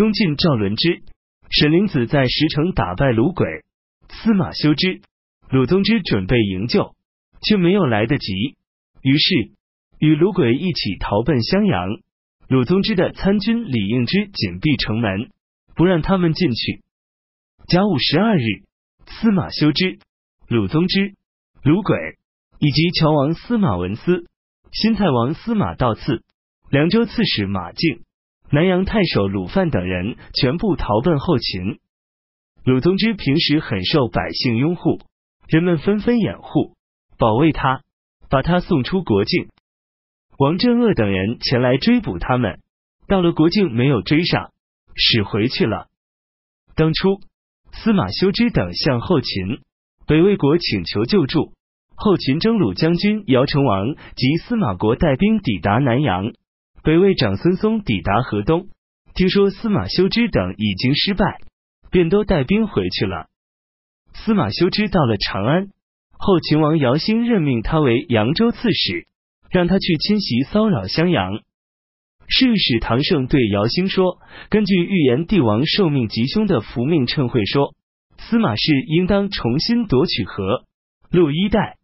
东晋赵伦之、沈灵子在石城打败鲁轨，司马修之、鲁宗之准备营救，却没有来得及，于是与鲁轨一起逃奔襄阳。鲁宗之的参军李应之紧闭城门，不让他们进去。甲午十二日，司马修之、鲁宗之、鲁轨以及乔王司马文思、新蔡王司马道次、凉州刺史马敬。南阳太守鲁范等人全部逃奔后秦。鲁宗之平时很受百姓拥护，人们纷纷掩护保卫他，把他送出国境。王镇恶等人前来追捕他们，到了国境没有追上，使回去了。当初司马修之等向后秦、北魏国请求救助，后秦征虏将军姚成王及司马国带兵抵达南阳。北魏长孙嵩抵达河东，听说司马修之等已经失败，便都带兵回去了。司马修之到了长安，后秦王姚兴任命他为扬州刺史，让他去侵袭骚扰襄阳。御史唐胜对姚兴说：“根据预言帝王受命吉凶的福命称会说，司马氏应当重新夺取河陆一带，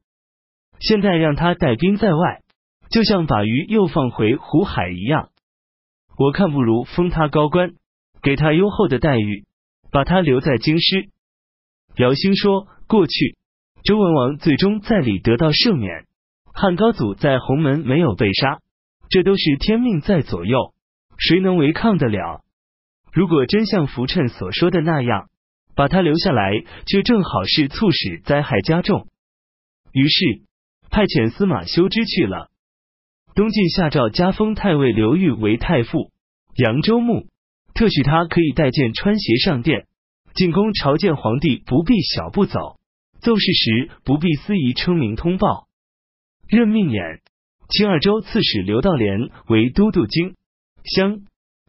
现在让他带兵在外。”就像把鱼又放回湖海一样，我看不如封他高官，给他优厚的待遇，把他留在京师。姚兴说：“过去周文王最终在里得到赦免，汉高祖在鸿门没有被杀，这都是天命在左右，谁能违抗得了？如果真像福趁所说的那样，把他留下来，却正好是促使灾害加重。于是派遣司马修之去了。”东晋下诏加封太尉刘裕为太傅、扬州牧，特许他可以带剑穿鞋上殿，进宫朝见皇帝不必小步走，奏事时不必司仪称名通报。任命演清二州刺史刘道廉为都督京、襄、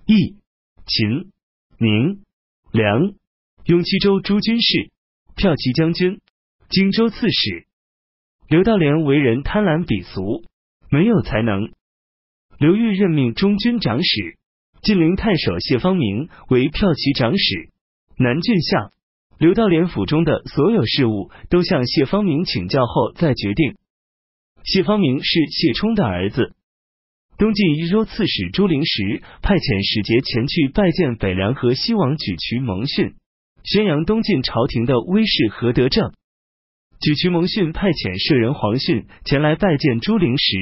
益、秦、宁、梁、雍七州诸军事、骠骑将军、荆州刺史。刘道廉为人贪婪鄙俗。没有才能。刘裕任命中军长史、晋陵太守谢方明为骠骑长史、南郡相。刘道廉府中的所有事务都向谢方明请教后再决定。谢方明是谢冲的儿子。东晋益州刺史朱灵时派遣使节前去拜见北凉和西王举渠蒙逊，宣扬东晋朝廷的威势和德政。举渠蒙逊派遣舍人黄逊前来拜见朱灵时，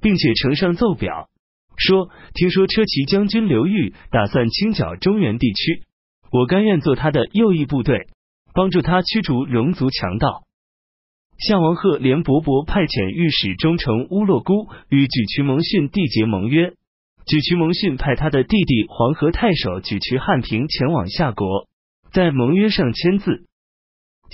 并且呈上奏表，说：“听说车骑将军刘裕打算清剿中原地区，我甘愿做他的右翼部队，帮助他驱逐戎族强盗。”夏王贺连勃勃派遣御史忠诚乌洛孤与举渠蒙逊缔结盟约，举渠蒙逊派他的弟弟黄河太守举渠汉平前往夏国，在盟约上签字。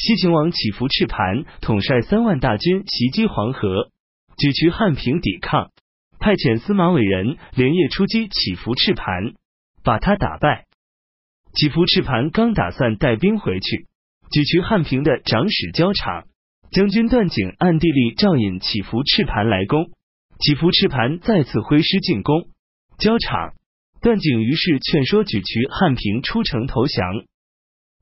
西秦王乞伏赤盘统帅三万大军袭击黄河，举渠汉平抵抗，派遣司马伟人连夜出击乞伏赤盘，把他打败。乞伏赤盘刚打算带兵回去，举渠汉平的长史交场将军段景暗地里召引乞伏赤盘来攻，乞伏赤盘再次挥师进攻，交场段景于是劝说举渠汉平出城投降。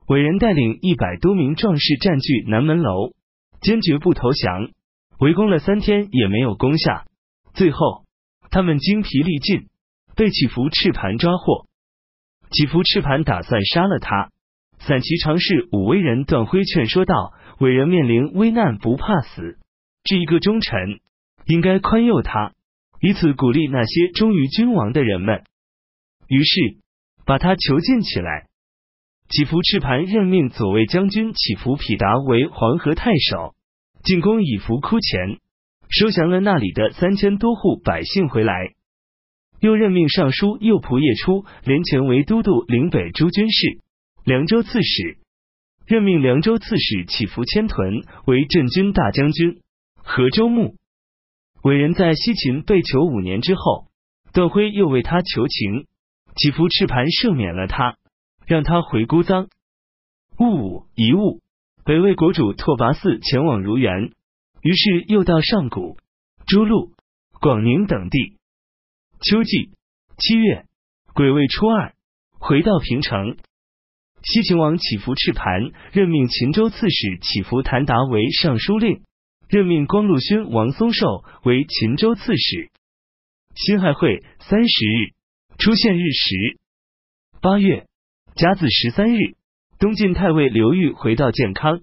伟人带领一百多名壮士占据南门楼，坚决不投降。围攻了三天也没有攻下，最后他们精疲力尽，被祈福赤盘抓获。祈福赤盘打算杀了他。散骑常侍武威人段辉劝说道：“伟人面临危难不怕死，是一个忠臣，应该宽宥他，以此鼓励那些忠于君王的人们。”于是把他囚禁起来。祈福赤盘任命左卫将军祈福匹达为黄河太守，进攻以伏窟前，收降了那里的三千多户百姓回来。又任命尚书右仆射出连前为都督岭北诸军事、凉州刺史，任命凉州刺史祈福千屯为镇军大将军、河州牧。伟人在西秦被囚五年之后，段辉又为他求情，祈福赤盘赦免了他。让他回姑臧。戊午，一戊，北魏国主拓跋嗣前往如原，于是又到上谷、朱路、广宁等地。秋季。七月，癸未初二，回到平城。西秦王乞伏赤盘。任命秦州刺史乞伏谭达为尚书令，任命光禄勋王松寿。为秦州刺史。辛亥会三十日，出现日食。八月。甲子十三日，东晋太尉刘裕回到建康，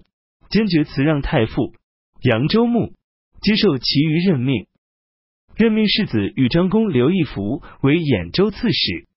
坚决辞让太傅扬州牧，接受其余任命。任命世子豫章公刘义福为兖州刺史。